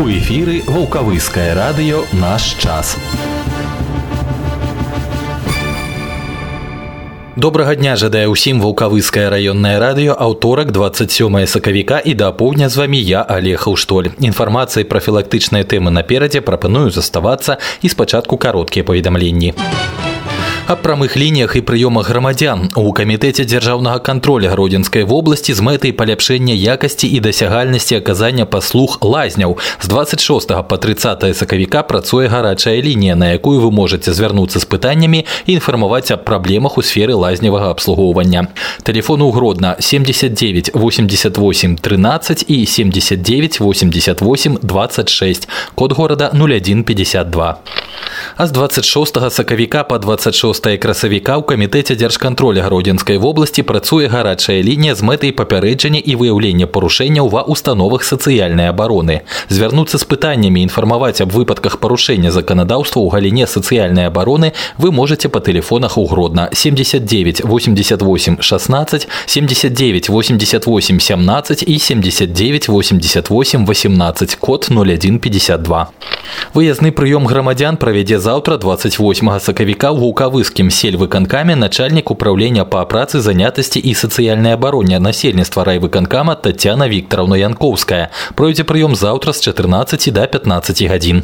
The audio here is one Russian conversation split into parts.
У эфіры вулкавыскае радыё наш час. Добрага дня жадае ўсім вулкавыскае раённае радыё аўторак 27 сакавіка і да апоўдня з вамі я олег Уштоль. Інфармацыі пра філактычныя тэмы наперадзе прапаную заставацца і спачатку кароткія паведамленні аб прамых лініях і прыёмах грамадзян у камітэце дзяржаўнага кантроля гродзенскай вобласці з мэтай паляпшэння якасці і дасягальнасці аказання паслуг лазняў з 26 по 30 сакавіка працуе гарачая лінія на якую вы можете звярнуцца з пытаннямі і інфармаваць аб праблемах у сферы лазневага абслугоўвання телефону гродна 79 88 13 і 79 88 26 код горада 0152 а з 26 сакавіка по 26 красавіка ў камітэце дзяржкантроля гродзенскай вобласці працуе гарачая лінія з мэтай папярэджання і выяўлення парушэнняў ва установах сацыяльнай абароны звярнуцца з пытаннямі інфармаваць аб выпадках парушэння заканадаўства ў галіне сацыяльнай абароны вы можете по тэлефонах у гродна 79 88 16 79 88 17 і 79 88 18 код 0152 выязны прыём грамадзян правядзе заўтра 28 сакавіка ў гукавы Кіўскім сельвыканкаме начальнік управлення па працы занятасці і сацыяльнай абароне насельніцтва райвыканкама Тацяна Віктараўна Янковская пройдзе прыём заўтра з 14 до 15 гадзін.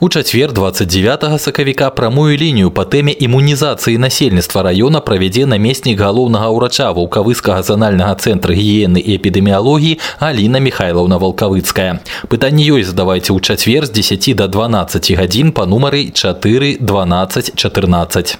У чацвер 29 сакавіка прамую лінію па тэме імунізацыі насельніцтва раёна правядзе намеснік галоўнага ўрача вулкавыскага занальнага цэнтра гігіены і эпідэміялогіі Аліна Михайлаўна Валкавыцкая. Пытанне ёй задавайце ў чацвер з 10 до 12 гадзін па нумары 4 12 14.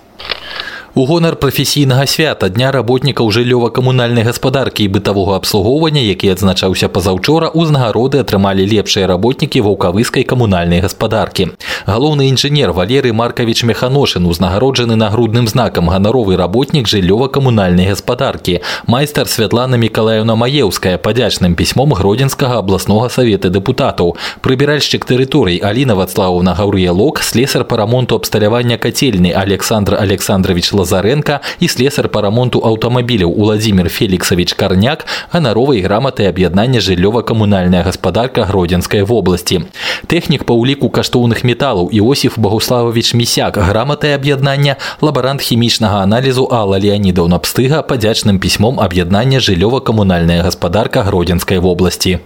У гонар прафесійнага свята дня работнікаў жыллёва-камунальнай гаспадаркі і бытавога абслугоўвання, які адзначаўся пазаўчора, узнагароды атрымалі лепшыя работнікі ваўкавыскай камунальнай гаспадаркі. Галоўны інжынер Валерый Маркавіч Механошын узнагароджаны нагрудным знакам ганаровы работнік жыллёва-камунальнай гаспадаркі. Майстар Святлана Мікалаевна Маеўская падзячным пісьмом гродзенскага абласнога савета дэпутатаў. Прыбіральшчык тэрыторый Аліна Вацлаўна Гаўрыялок, слесар па рамонту абсталявання кацельны Александр Александрович Лазаренко і слесар па рамонту аўтамабіляў Уладзімир Феліксавіч Карняк ганаровай граматы аб'яднання жыллёва-камунальная гаспадарка гродзенскай вобласці. Тэхнік па ўліку каштоўных металаў Іосиф Багуславович Місяк граматай аб'яднання лабарант хімічнага аналізу Алла Леонидовна Пстыга падзячным пісьмом аб'яднання жыллёва-камунальная гаспадарка гродзенскай вобласці.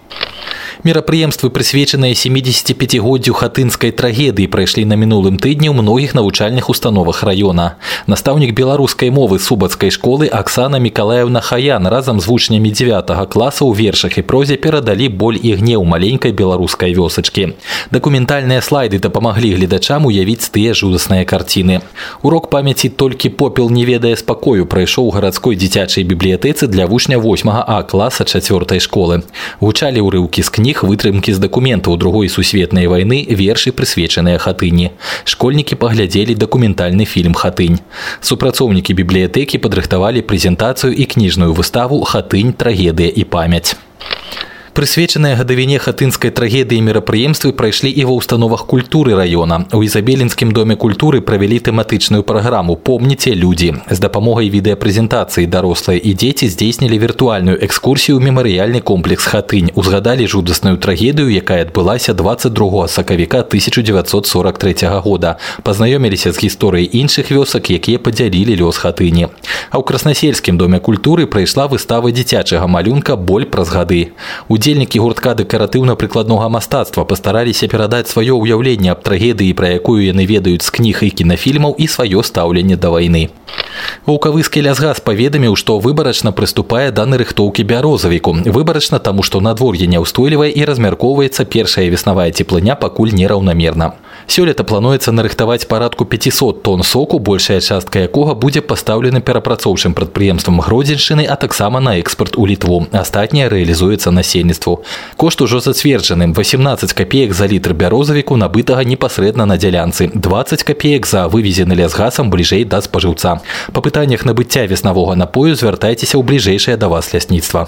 Мерапрыемствы прысвечаныя 75годдзю хатынскай трагедыі прайшлі на мінулым тыдні ў многіх навучальных установах раёна. Настаўнік беларускай мовы субацкай школы Аксана Миколаевна Хаян разам з вучнямі 9 класа ў вершах і прозе перадалі боль і гнеў маленькай беларускай вёсачкі. Дакументальныя слайды дапамаглі гледачам уявіць тыя жудасныя карціны. Урок памяці толькі попел не ведае спакою прайшоў у гарадской дзіцячай бібліятэцы для вучня 8 А класа чацвёртай школы. Гучалі ўрыўкі з кніг іх вытрымкі з дакументаў другой сусветнай вайны вершы прысвечаныя хатыні. Школьнікі паглядзелі дакументальны фільм хатынь. Супрацоўнікі бібліятэкі падрыхтавалі прэзентацыю і кніжную выставу хатынь трагедыя і памяць. Прысвечаныя гадавіне хатынскай трагедыі мерапрыемствы прайшлі і ва ўстановах культуры раёна. У ізабелінскім доме культуры правялі тэматычную праграму помніце людзі. З дапамогай відэапрэзентацыі дарослыя і дзеці здзейснілі віртуальную экскурсію ў мемарыяльны комплекс хатынь. Узгадалі жудасную трагедыю, якая адбылася 22 сакавіка 1943 года. Пазнаёміліся з гісторыяй іншых вёсак, якія падзялілі лёс хатыні. А ў краснасельскім доме культуры прайшла выстава дзіцячага малюнка боль праз гады. У удзельнікі гуртка дэкаратыўна-прыкладнога мастацтва пастараліся перадаць сваё ўяўленне аб трагедыі, пра якую яны ведаюць з кніг і кінафільмаў і сваё стаўленне да вайны. Ваўкавыскі лясгас паведаміў, што выбарачна прыступае да нарыхтоўкі бярозавіку. Выбарачна таму, што надвор'е няўстойлівае і размяркоўваецца першая веснавая цеплыня пакуль нераўнамерна. Сёлета плануецца нарыхтаваць парадку 500 тонн соку, большая частка якога будзе пастаўлена перапрацоўчым прадпрыемствам гродзеншчыны, а таксама на экспарт у літву. Астатняе рэалізуецца насельніцтву. Кошт ужо зацверджаным 18 копеек за літр бярозавіку набытага непасрэдна на дзялянцы, 20 копеек за вывезены лясгасам бліжэй да спажыўца. Па пытаннях набыцця веснавога напою звяртайцеся ў бліжэйшае да вас лясніцтва.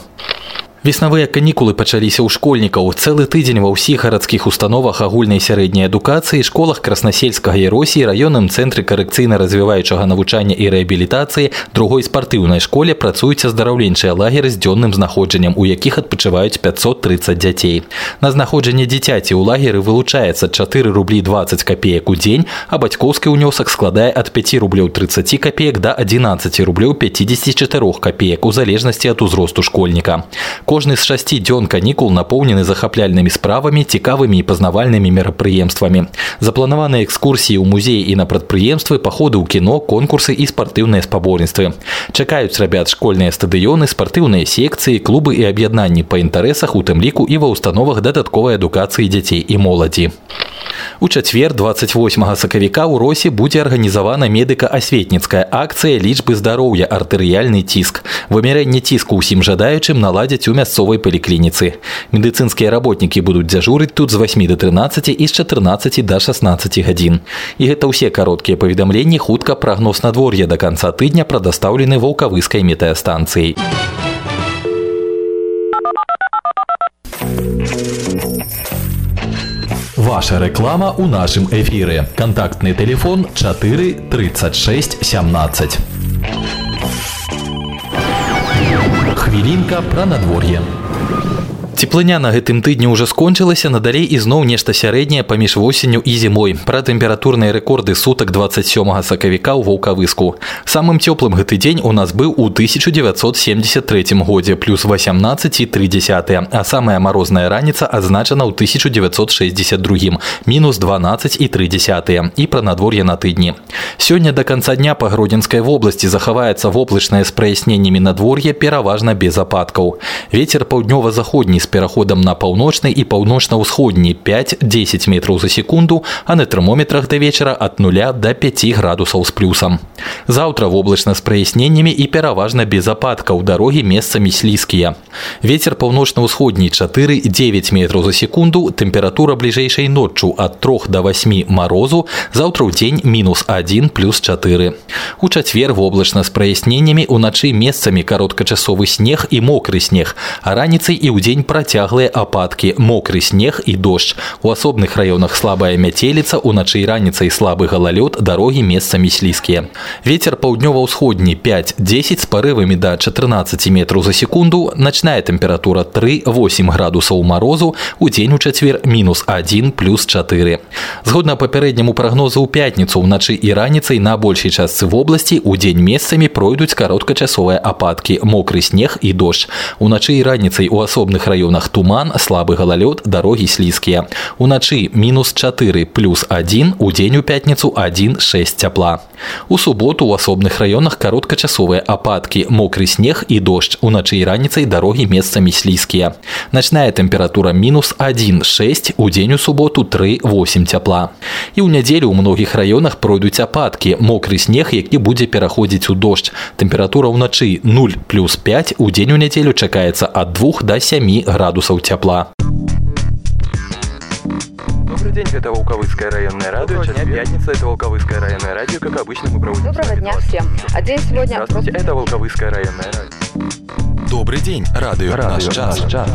Веснавыя канікулы пачаліся ў школьнікаў. Цэлы тыдзень ва ўсіх гарадскіх установах агульнай сярэдняй адукацыі, школах краснасельскага Яросі, раённым цэнтры карэкцыйна-развіваючага навучання і рэабілітацыі, другой спартыўнай школе працуюць аздараўленчыя лагеры з дзённым знаходжаннем, у якіх адпачываюць 530 дзяцей. На знаходжанне дзіцяці ў лагеры вылучаецца 4 рублі 20 копеек у дзень, а бацькоўскі ўнёсак складае ад 5 рублёў 30 копеек да 11 рублёў 54 копеек у залежнасці ад узросту школьніка. Кожны з шасці дзён канікул напоўнены захапляльнымі справамі, цікавымі і пазнавальнымі мерапрыемствамі. Запланаваныя экскурсіі ў музеі і на прадпрыемствы, паходы ў кіно, конкурсы і спартыўныя спаборніцтвы. Чакаюць рабят школьныя стадыёны, спартыўныя секцыі, клубы і аб'яднанні па інтарэсах, у тым ліку і ва ўстановах дадатковай адукацыі дзяцей і моладзі. У чацвер 28 сакавіка ў росе будзе арганізавана медыка-асветніцкая акцыя лічбы здароўя артэрыяльны ціск. Вымярэнне ціску ўсім жадаючым наладзяць у мясцовай паліклініцы. Медыцынскія работнікі будуць дзяжурыць тут з 8 до 13 і з 14 до 16 гадзін. І гэта ўсе кароткія паведамленні хутка прагноз надвор'я да канца тыдня прадастаўлены ваўкавыскай метэастанцыяй. Ваша реклама у нашым эфіры. Кантактны телефон 4 36 17. Хвілінка пра надвор'е. Цеплыня на гэтым тыдні ўжо скончылася надалей ізноў нешта сярэдняе паміж восенню і зімой пра тэмпературныя рэкорды сутак 27 сакавіка ў ваўкавыску самым цёплым гэты дзень у нас быў у 1973 годзе плюс 18,3 а самая марозная раніца адзначана ў 1962 мінус 12 і 3 і пра надвор'е на тыдні сёння до конца дня па гродзенскай вобласці захаваецца воблачнае з праясненнямі надвор'е пераважна без ападкаў ветер паўднёва-заходні з пераходам на паўночны і паўночна-ўсходні 5-10 метраў за секунду, а на тэрмометрах да вечара ад 0 до 5 градусаў з плюсам. Заўтра воблачна з праясненнямі і пераважна без ападкаў дарогі месцамі слізкія. Вецер паўночна-ўсходні 4-9 метраў за секунду, тэмпература бліжэйшай ноччу ад 3 до 8 марозу, заўтра ў дзень мінус 1 плюс 4. У чацвер воблачна з праясненнямі уначы месцамі кароткачасовы снег і мокры снег, а раніцай і ў дзень працяглыя ападкі мокры снег і дождж у асобных раёнах слабая мяцеліца уначы і раніцай слабы галалёд дарогі месцамі слізкія ветер паўднёва-ўсходні 5-10 з парывамі да 14 метраў за секунду начная тэмпература 3-8 градусаў марозу у дзень у чацвер мінус 1 плюс 4 згодна папярэдняму прагнозу ў пятніцу ўначы і раніцай на большай частцы вобласці у дзень месцамі пройдуць кароткачасовыя ападкі мокры снег і дождж уначы і раніцай у асобных раёнах раёнах туман, слабы галалёд, дарогі слізкія. Уначы мінус 4 плюс 1, у дзень у пятніцу 1,6 цяпла. У суботу ў асобных раёнах кароткачасовыя ападкі, мокры снег і дождж. Уначы і раніцай дарогі месцамі слізкія. Начная тэмпература мінус 1,6, у дзень у суботу 3,8 цяпла. І ў нядзелю ў многіх раёнах пройдуць ападкі, мокры снег, які будзе пераходзіць у дождж. Тэмпература ўначы 0 плюс 5, у дзень у нядзелю чакаецца ад 2 до 7 градусаў цяпла. Добрый день, это Волковыцкое районное радио. Сейчас пятница, это Волковыцкое районное радио. Как обычно, мы проводим... Доброго дня всем. А день сегодня... Здравствуйте, это Волковыцкое районное радио. Добрый день, радио, радио наш час. час.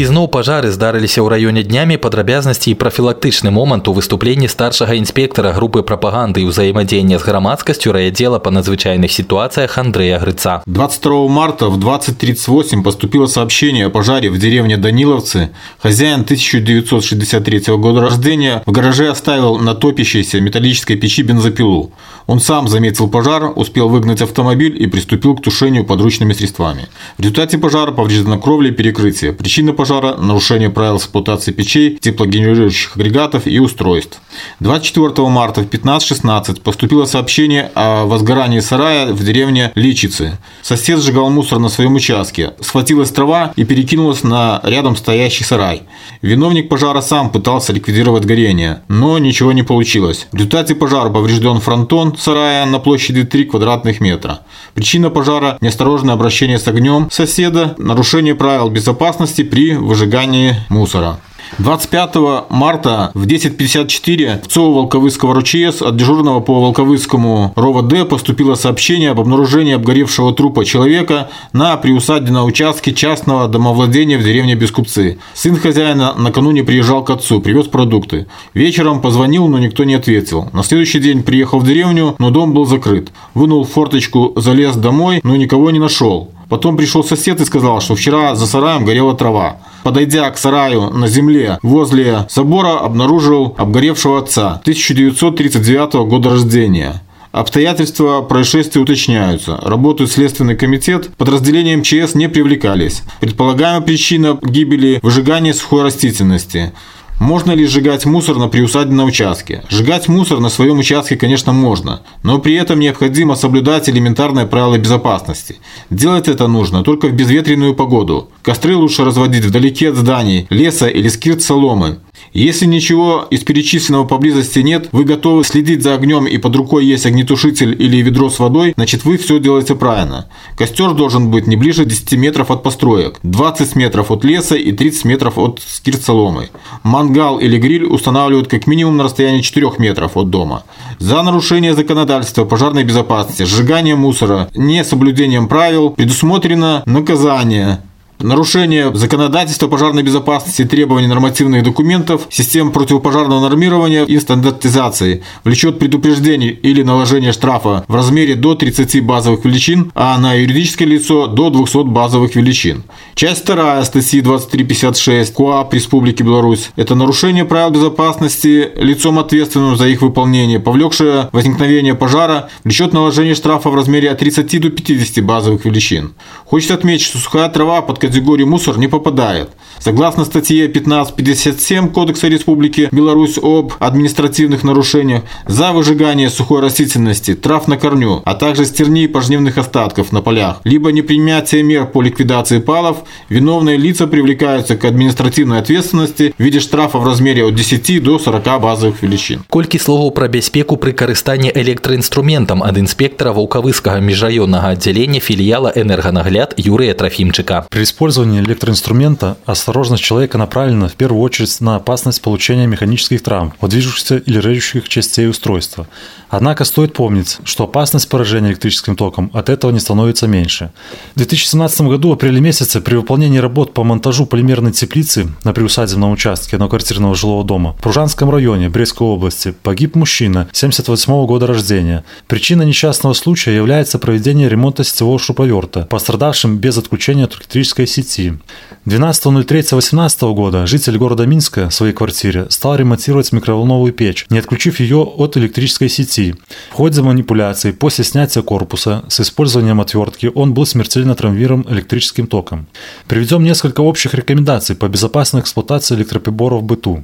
Ізноў пажары здарыліся ў раёне днямі падрабязнасці і прафілактычны момант у выступленні старшага інспектара групы прапаганды і ўзаемадзеяння з грамадскасцю райаддзела па надзвычайных ситуациях Андрея Грыца. 22 марта в 20.38 поступило сообщение о пожаре в деревне Даниловцы. Хозяин 1963 года рождения в гараже оставил на топящейся металлической печи бензопилу. Он сам заметил пожар, успел выгнать автомобиль и приступил к тушению подручными средствами. В результате пожара повреждена кровля и перекрытие. Причина пожара – нарушение правил эксплуатации печей, теплогенерирующих агрегатов и устройств. 24 марта в 15.16 поступило сообщение о возгорании сарая в деревне Личицы. Сосед сжигал мусор на своем участке. Схватилась трава и перекинулась на рядом стоящий сарай. Виновник пожара сам пытался ликвидировать горение, но ничего не получилось. В результате пожара поврежден фронтон сарая на площади 3 квадратных метра. Причина пожара – неосторожное обращение с огнем соседа, нарушение правил безопасности при выжигании мусора. 25 марта в 10.54 в ЦО Волковыского РУЧС от дежурного по Волковыскому РОВД поступило сообщение об обнаружении обгоревшего трупа человека на приусадьбе на участке частного домовладения в деревне Бескупцы. Сын хозяина накануне приезжал к отцу, привез продукты. Вечером позвонил, но никто не ответил. На следующий день приехал в деревню, но дом был закрыт. Вынул форточку, залез домой, но никого не нашел. Потом пришел сосед и сказал, что вчера за сараем горела трава. Подойдя к сараю на земле возле забора, обнаружил обгоревшего отца 1939 года рождения. Обстоятельства происшествия уточняются. Работает Следственный комитет. Подразделения МЧС не привлекались. Предполагаемая причина гибели – выжигание сухой растительности. Можно ли сжигать мусор на приусадебном участке? Сжигать мусор на своем участке, конечно, можно, но при этом необходимо соблюдать элементарные правила безопасности. Делать это нужно только в безветренную погоду. Костры лучше разводить вдалеке от зданий, леса или скирт соломы. Если ничего из перечисленного поблизости нет, вы готовы следить за огнем и под рукой есть огнетушитель или ведро с водой, значит вы все делаете правильно. Костер должен быть не ближе 10 метров от построек, 20 метров от леса и 30 метров от скирт. Мангал или гриль устанавливают как минимум на расстоянии 4 метров от дома. За нарушение законодательства пожарной безопасности, сжигание мусора, несоблюдением правил предусмотрено наказание Нарушение законодательства пожарной безопасности требований нормативных документов, систем противопожарного нормирования и стандартизации влечет предупреждение или наложение штрафа в размере до 30 базовых величин, а на юридическое лицо до 200 базовых величин. Часть 2 статьи 2356 КОАП Республики Беларусь – это нарушение правил безопасности лицом ответственным за их выполнение, повлекшее возникновение пожара, влечет наложение штрафа в размере от 30 до 50 базовых величин. Хочется отметить, что сухая трава под категорию мусор не попадает. Согласно статье 1557 Кодекса Республики Беларусь об административных нарушениях, за выжигание сухой растительности, трав на корню, а также стерни и пожнивных остатков на полях, либо непринятие мер по ликвидации палов, виновные лица привлекаются к административной ответственности в виде штрафа в размере от 10 до 40 базовых величин. Колькі словаў пра бяспеку пры карыстанні электраінструментам ад інспектара ваўкавыскага межраённага аддзялення філіяла энерганагляд Юрыя Трофимчика. При использовании электроинструмента осторожность человека направлена в первую очередь на опасность получения механических травм от движущихся или режущих частей устройства. Однако стоит помнить, что опасность поражения электрическим током от этого не становится меньше. В 2017 году в апреле месяце при выполнении работ по монтажу полимерной теплицы на приусадебном участке одноквартирного жилого дома в Пружанском районе Брестской области погиб мужчина 78 года рождения. Причиной несчастного случая является проведение ремонта сетевого шуруповерта, пострадавшим без отключения от электрической сети. 12.03.18 года житель города Минска в своей квартире стал ремонтировать микроволновую печь, не отключив ее от электрической сети. В ходе манипуляций после снятия корпуса с использованием отвертки он был смертельно травмирован электрическим током. Приведем несколько общих рекомендаций по безопасной эксплуатации электроприборов в быту.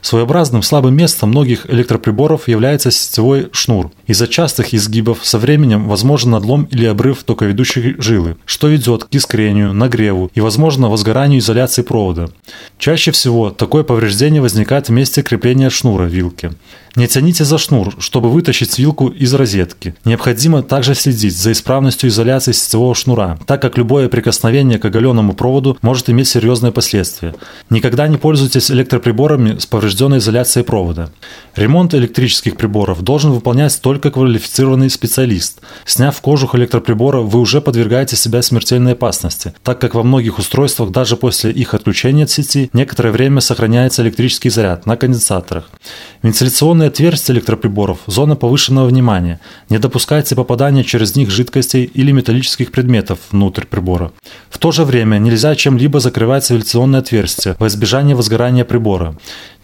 Своеобразным слабым местом многих электроприборов является сетевой шнур. Из-за частых изгибов со временем возможен надлом или обрыв токоведущей жилы, что ведет к искрению, нагреву и, возможно, возгоранию изоляции провода. Чаще всего такое повреждение возникает в месте крепления шнура вилки. Не тяните за шнур, чтобы вытащить вилку из розетки. Необходимо также следить за исправностью изоляции сетевого шнура, так как любое прикосновение к оголенному проводу может иметь серьезные последствия. Никогда не пользуйтесь электроприборами с поврежденной изоляцией провода. Ремонт электрических приборов должен выполнять только квалифицированный специалист. Сняв кожух электроприбора, вы уже подвергаете себя смертельной опасности, так как во многих устройствах даже после их отключения от сети некоторое время сохраняется электрический заряд на конденсаторах. Вентиляционные отверстия электроприборов – зона повышенного внимания. Не допускайте попадания через них жидкостей или металлических предметов внутрь прибора. В то же время нельзя чем-либо закрывать вентиляционные отверстия во избежание возгорания прибора.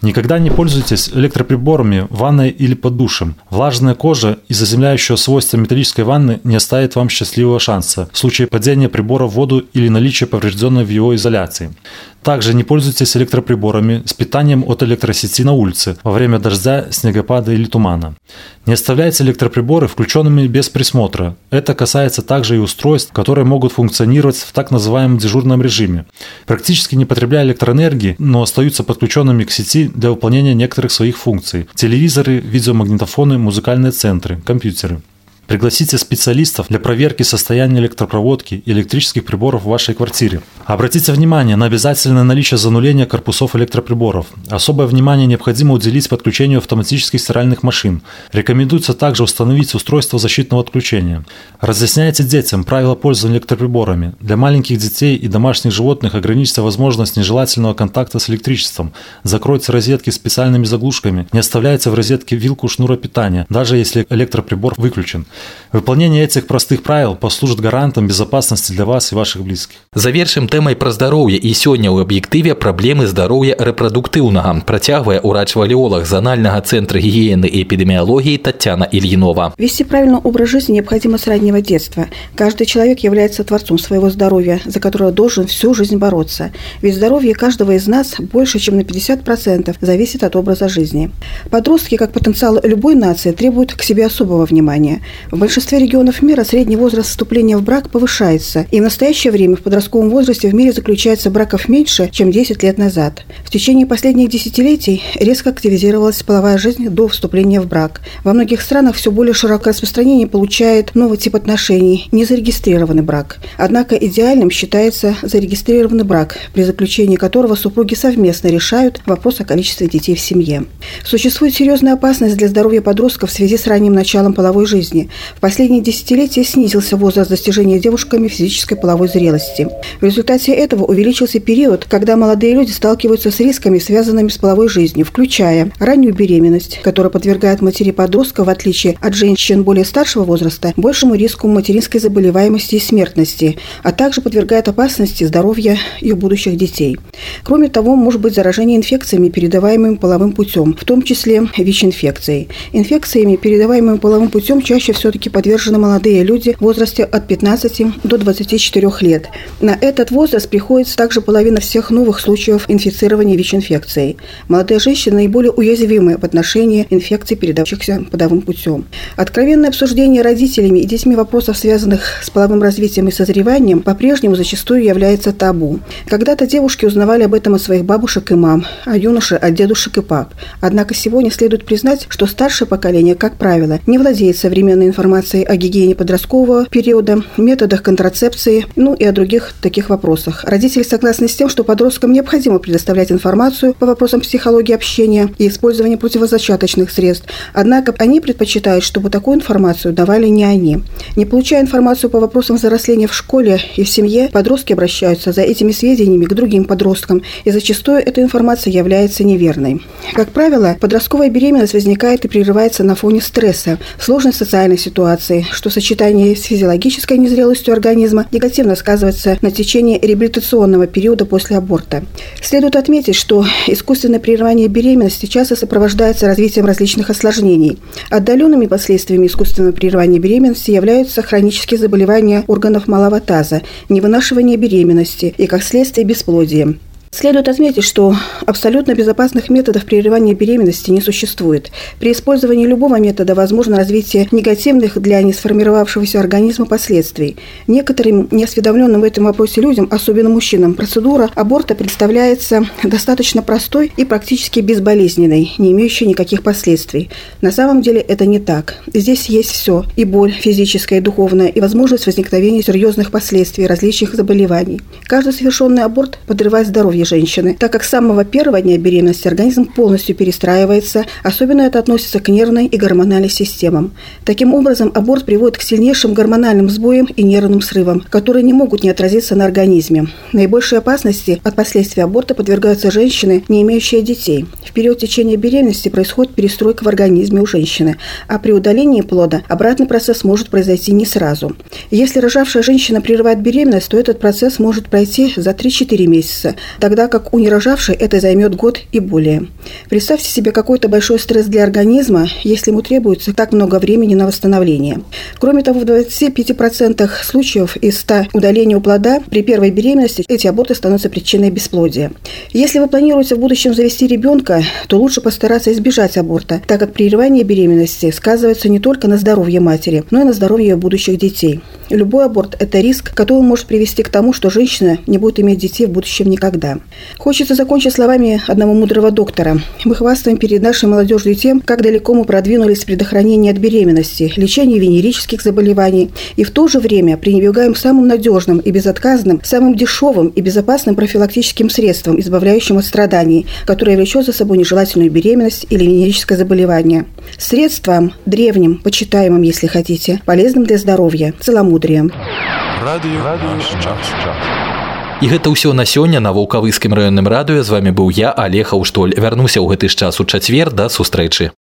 Никогда не пользуйтесь электроприборами в ванной или под душем. Влажная кожа и заземляющее свойство металлической ванны не оставит вам счастливого шанса в случае падения прибора в воду или наличия поврежденной в его изоляции. Также не пользуйтесь электроприборами с питанием от электросети на улице во время дождя, снегопада или тумана. Не оставляйте электроприборы включенными без присмотра. Это касается также и устройств, которые могут функционировать в так называемом дежурном режиме. Практически не потребляя электроэнергии, но остаются подключенными к сети для выполнения некоторых своих функций. Телевизоры, видеомагнитофоны, музыкальные центры, компьютеры. Пригласите специалистов для проверки состояния электропроводки и электрических приборов в вашей квартире. Обратите внимание на обязательное наличие зануления корпусов электроприборов. Особое внимание необходимо уделить подключению автоматических стиральных машин. Рекомендуется также установить устройство защитного отключения. Разъясняйте детям правила пользования электроприборами. Для маленьких детей и домашних животных ограничьте возможность нежелательного контакта с электричеством. Закройте розетки специальными заглушками. Не оставляйте в розетке вилку шнура питания, даже если электроприбор выключен. Выполнение этих простых правил послужит гарантом безопасности для вас и ваших близких. Завершым тэмай пра здароўе і сёння ў аб'ектыве праблемы здароўя рэпрадуктыўнага працягвае урач-валеолог зональнага центра гигиены и эпидемиологии Татьяна Ильинова. Вести правильный образ жизни необходимо с раннего детства. Каждый человек является творцом своего здоровья, за которое должен всю жизнь бороться. Ведь здоровье каждого из нас больше, чем на 50% зависит от образа жизни. Подростки, как потенциал любой нации, требуют к себе особого внимания. В большинстве регионов мира средний возраст вступления в брак повышается, и в настоящее время в подростковом возрасте в мире заключается браков меньше, чем 10 лет назад. В течение последних десятилетий резко активизировалась половая жизнь до вступления в брак. Во многих странах все более широкое распространение получает новый тип отношений – незарегистрированный брак. Однако идеальным считается зарегистрированный брак, при заключении которого супруги совместно решают вопрос о количестве детей в семье. Существует серьезная опасность для здоровья подростков в связи с ранним началом половой жизни. В последние десятилетия снизился возраст достижения девушками физической половой зрелости. В результате этого увеличился период, когда молодые люди сталкиваются с рисками, связанными с половой жизнью, включая раннюю беременность, которая подвергает матери подростка, в отличие от женщин более старшего возраста, большему риску материнской заболеваемости и смертности, а также подвергает опасности здоровья ее будущих детей. Кроме того, может быть заражение инфекциями, передаваемыми половым путем, в том числе ВИЧ-инфекцией. Инфекциями, передаваемыми половым путем, чаще все-таки подвержены молодые люди в возрасте от 15 до 24 лет. На этот возраст приходится также половина всех новых случаев инфицирования ВИЧ-инфекцией. Молодые женщины наиболее уязвимы в отношении инфекций, передавающихся половым путем. Откровенное обсуждение родителями и детьми вопросов, связанных с половым развитием и созреванием, по-прежнему зачастую является табу. Когда-то девушки узнавали об этом от своих бабушек и мам, а юноши от дедушек и пап. Однако сегодня следует признать, что старшее поколение, как правило, не владеет современной информацией о гигиене подросткового периода, методах контрацепции, ну и о других таких вопросах. Родители согласны с тем, что подросткам необходимо предоставлять информацию по вопросам психологии общения и использования противозачаточных средств. Однако они предпочитают, чтобы такую информацию давали не они. Не получая информацию по вопросам взросления в школе и в семье, подростки обращаются за этими сведениями к другим подросткам, и зачастую эта информация является неверной. Как правило, подростковая беременность возникает и прерывается на фоне стресса, сложной социальной ситуации, что в сочетании с физиологической незрелостью организма негативно сказывается на течение реабилитационного периода после аборта. Следует отметить, что искусственное прерывание беременности часто сопровождается развитием различных осложнений. Отдаленными последствиями искусственного прерывания беременности являются хронические заболевания органов малого таза, невынашивание беременности и, как следствие, бесплодие. Следует отметить, что абсолютно безопасных методов прерывания беременности не существует. При использовании любого метода возможно развитие негативных для несформировавшегося организма последствий. Некоторым неосведомленным в этом вопросе людям, особенно мужчинам, процедура аборта представляется достаточно простой и практически безболезненной, не имеющей никаких последствий. На самом деле это не так. Здесь есть все – и боль физическая, и духовная, и возможность возникновения серьезных последствий различных заболеваний. Каждый совершенный аборт подрывает здоровье женщины, так как с самого первого дня беременности организм полностью перестраивается, особенно это относится к нервной и гормональной системам. Таким образом, аборт приводит к сильнейшим гормональным сбоям и нервным срывам, которые не могут не отразиться на организме. Наибольшей опасности от последствий аборта подвергаются женщины, не имеющие детей. В период течения беременности происходит перестройка в организме у женщины, а при удалении плода обратный процесс может произойти не сразу. Если рожавшая женщина прерывает беременность, то этот процесс может пройти за 3-4 месяца. Тогда тогда как у нерожавшей это займет год и более. Представьте себе какой-то большой стресс для организма, если ему требуется так много времени на восстановление. Кроме того, в 25% случаев из 100 удалений у плода при первой беременности эти аборты становятся причиной бесплодия. Если вы планируете в будущем завести ребенка, то лучше постараться избежать аборта, так как прерывание беременности сказывается не только на здоровье матери, но и на здоровье ее будущих детей. Любой аборт – это риск, который может привести к тому, что женщина не будет иметь детей в будущем никогда. Хочется закончить словами одного мудрого доктора. Мы хвастаем перед нашей молодежью тем, как далеко мы продвинулись в предохранении от беременности, лечении венерических заболеваний, и в то же время пренебрегаем самым надежным и безотказным, самым дешевым и безопасным профилактическим средством, избавляющим от страданий, которое влечет за собой нежелательную беременность или венерическое заболевание. Средством древним, почитаемым, если хотите, полезным для здоровья, целомудрием. Радио, радио, час, час. І гэта ўсё на сёння на вулкавыскім раённым радыё з вами быў я алег аўштоль вярнуся ў гэты ж час у чацвер да сустрэчы